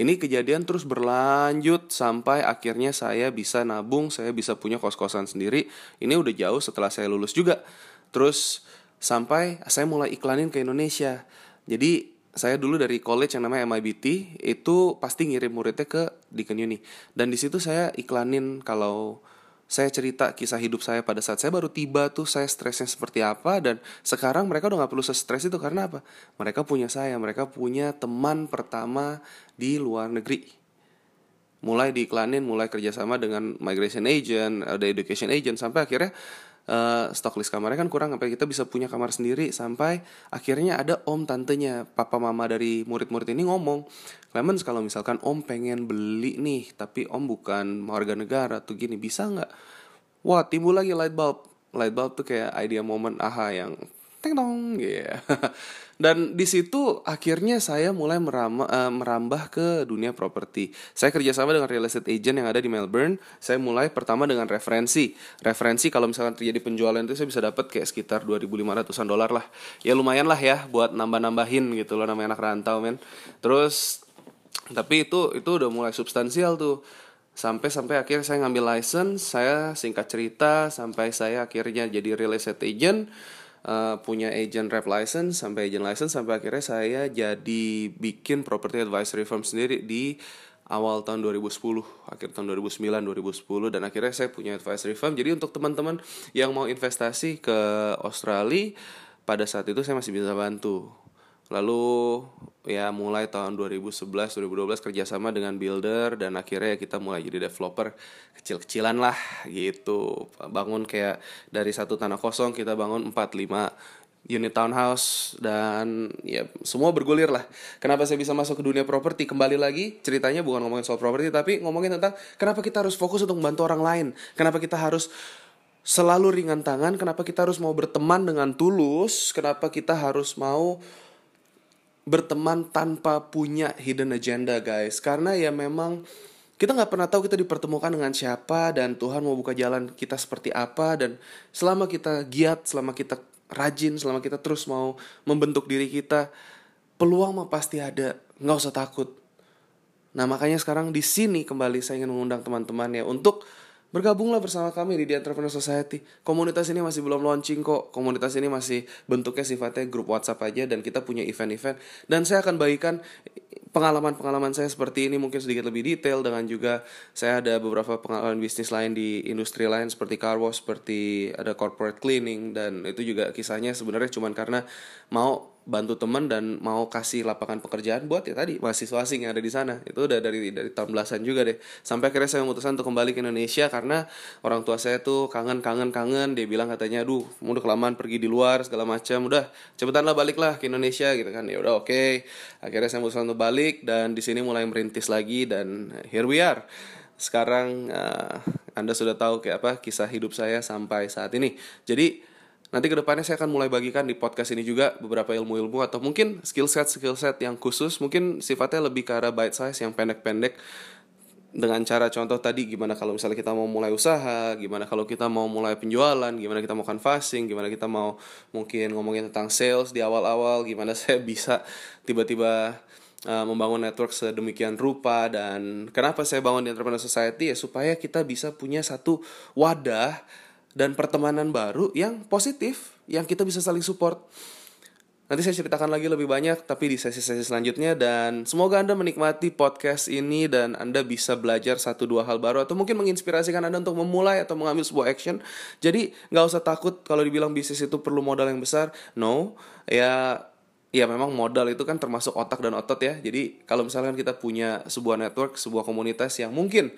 A: ini kejadian terus berlanjut sampai akhirnya saya bisa nabung saya bisa punya kos-kosan sendiri. Ini udah jauh setelah saya lulus juga. Terus sampai saya mulai iklanin ke Indonesia. Jadi saya dulu dari college yang namanya MIBT itu pasti ngirim muridnya ke Deacon Uni. Dan di situ saya iklanin kalau saya cerita kisah hidup saya pada saat saya baru tiba tuh saya stresnya seperti apa dan sekarang mereka udah gak perlu stres itu karena apa? Mereka punya saya mereka punya teman pertama di luar negeri. Mulai diiklanin mulai kerjasama dengan migration agent ada education agent sampai akhirnya uh, stock list kamarnya kan kurang sampai kita bisa punya kamar sendiri sampai akhirnya ada om tantenya papa mama dari murid-murid ini ngomong Clemens kalau misalkan om pengen beli nih tapi om bukan warga negara tuh gini bisa nggak? Wah timbul lagi light bulb. Light bulb tuh kayak idea moment aha yang teng tong gitu. Dan di situ akhirnya saya mulai merambah, uh, merambah ke dunia properti. Saya kerjasama dengan real estate agent yang ada di Melbourne. Saya mulai pertama dengan referensi. Referensi kalau misalkan terjadi penjualan itu saya bisa dapat kayak sekitar 2.500an dolar lah. Ya lumayan lah ya buat nambah nambahin gitu loh namanya anak rantau men. Terus tapi itu itu udah mulai substansial tuh. Sampai sampai akhirnya saya ngambil license saya singkat cerita sampai saya akhirnya jadi real estate agent uh, punya agent rep license sampai agent license sampai akhirnya saya jadi bikin property advisory firm sendiri di awal tahun 2010, akhir tahun 2009, 2010 dan akhirnya saya punya advisory firm. Jadi untuk teman-teman yang mau investasi ke Australia pada saat itu saya masih bisa bantu. Lalu ya mulai tahun 2011 2012 kerjasama dengan builder dan akhirnya kita mulai jadi developer kecil-kecilan lah gitu bangun kayak dari satu tanah kosong kita bangun 4 5 unit townhouse dan ya semua bergulir lah. Kenapa saya bisa masuk ke dunia properti? Kembali lagi ceritanya bukan ngomongin soal properti tapi ngomongin tentang kenapa kita harus fokus untuk membantu orang lain. Kenapa kita harus selalu ringan tangan, kenapa kita harus mau berteman dengan tulus, kenapa kita harus mau berteman tanpa punya hidden agenda guys. Karena ya memang kita nggak pernah tahu kita dipertemukan dengan siapa dan Tuhan mau buka jalan kita seperti apa. Dan selama kita giat, selama kita rajin selama kita terus mau membentuk diri kita peluang mah pasti ada. Nggak usah takut. Nah makanya sekarang di sini kembali saya ingin mengundang teman-teman ya untuk Bergabunglah bersama kami di The Entrepreneur Society. Komunitas ini masih belum launching kok. Komunitas ini masih bentuknya sifatnya grup WhatsApp aja dan kita punya event-event. Dan saya akan bagikan pengalaman-pengalaman saya seperti ini mungkin sedikit lebih detail dengan juga saya ada beberapa pengalaman bisnis lain di industri lain seperti car wash, seperti ada corporate cleaning dan itu juga kisahnya sebenarnya cuma karena mau bantu teman dan mau kasih lapangan pekerjaan buat ya tadi mahasiswa asing yang ada di sana. Itu udah dari dari tahun belasan juga deh. Sampai akhirnya saya memutuskan untuk kembali ke Indonesia karena orang tua saya tuh kangen kangen kangen. Dia bilang katanya aduh udah kelamaan pergi di luar segala macam udah cepetan lah balik lah ke Indonesia gitu kan. Ya udah oke. Okay. akhirnya saya memutuskan untuk balik dan di sini mulai merintis lagi dan here we are. Sekarang uh, anda sudah tahu kayak apa kisah hidup saya sampai saat ini. Jadi Nanti ke depannya saya akan mulai bagikan di podcast ini juga beberapa ilmu-ilmu atau mungkin skill set skill set yang khusus. Mungkin sifatnya lebih ke arah bite size yang pendek-pendek. Dengan cara contoh tadi gimana kalau misalnya kita mau mulai usaha, gimana kalau kita mau mulai penjualan, gimana kita mau canvassing, gimana kita mau mungkin ngomongin tentang sales di awal-awal, gimana saya bisa tiba-tiba uh, membangun network sedemikian rupa dan kenapa saya bangun di Entrepreneur Society? Ya supaya kita bisa punya satu wadah dan pertemanan baru yang positif yang kita bisa saling support. Nanti saya ceritakan lagi lebih banyak tapi di sesi-sesi selanjutnya dan semoga Anda menikmati podcast ini dan Anda bisa belajar satu dua hal baru atau mungkin menginspirasikan Anda untuk memulai atau mengambil sebuah action. Jadi nggak usah takut kalau dibilang bisnis itu perlu modal yang besar. No, ya ya memang modal itu kan termasuk otak dan otot ya. Jadi kalau misalkan kita punya sebuah network, sebuah komunitas yang mungkin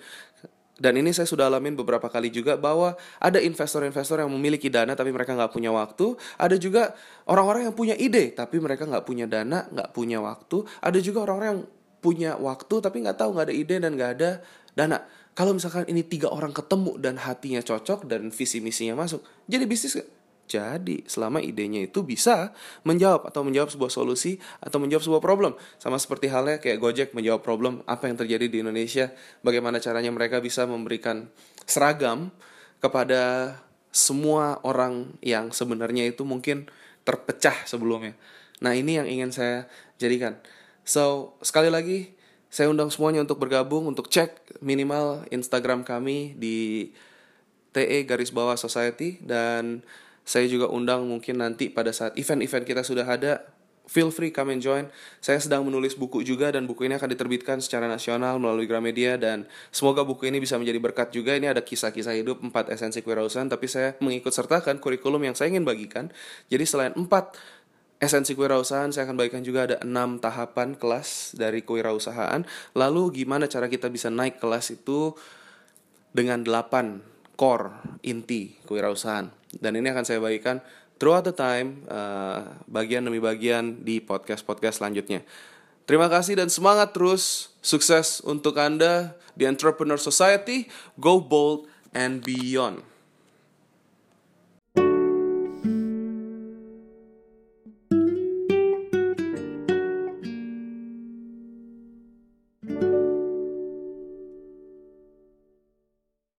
A: dan ini saya sudah alamin beberapa kali juga bahwa ada investor-investor yang memiliki dana tapi mereka nggak punya waktu. Ada juga orang-orang yang punya ide tapi mereka nggak punya dana, nggak punya waktu. Ada juga orang-orang yang punya waktu tapi nggak tahu nggak ada ide dan nggak ada dana. Kalau misalkan ini tiga orang ketemu dan hatinya cocok dan visi misinya masuk, jadi bisnis? Jadi, selama idenya itu bisa menjawab atau menjawab sebuah solusi atau menjawab sebuah problem. Sama seperti halnya kayak Gojek menjawab problem apa yang terjadi di Indonesia, bagaimana caranya mereka bisa memberikan seragam kepada semua orang yang sebenarnya itu mungkin terpecah sebelumnya. Nah, ini yang ingin saya jadikan. So, sekali lagi saya undang semuanya untuk bergabung untuk cek minimal Instagram kami di TE garis bawah society dan saya juga undang mungkin nanti pada saat event-event kita sudah ada feel free come and join. Saya sedang menulis buku juga dan buku ini akan diterbitkan secara nasional melalui Gramedia dan semoga buku ini bisa menjadi berkat juga. Ini ada kisah-kisah hidup empat esensi kewirausahaan tapi saya mengikut sertakan kurikulum yang saya ingin bagikan. Jadi selain empat esensi kewirausahaan saya akan bagikan juga ada enam tahapan kelas dari kewirausahaan. Lalu gimana cara kita bisa naik kelas itu dengan delapan core inti kewirausahaan. Dan ini akan saya bagikan throughout the time, uh, bagian demi bagian di podcast-podcast selanjutnya. Terima kasih dan semangat terus. Sukses untuk Anda di Entrepreneur Society. Go bold and beyond.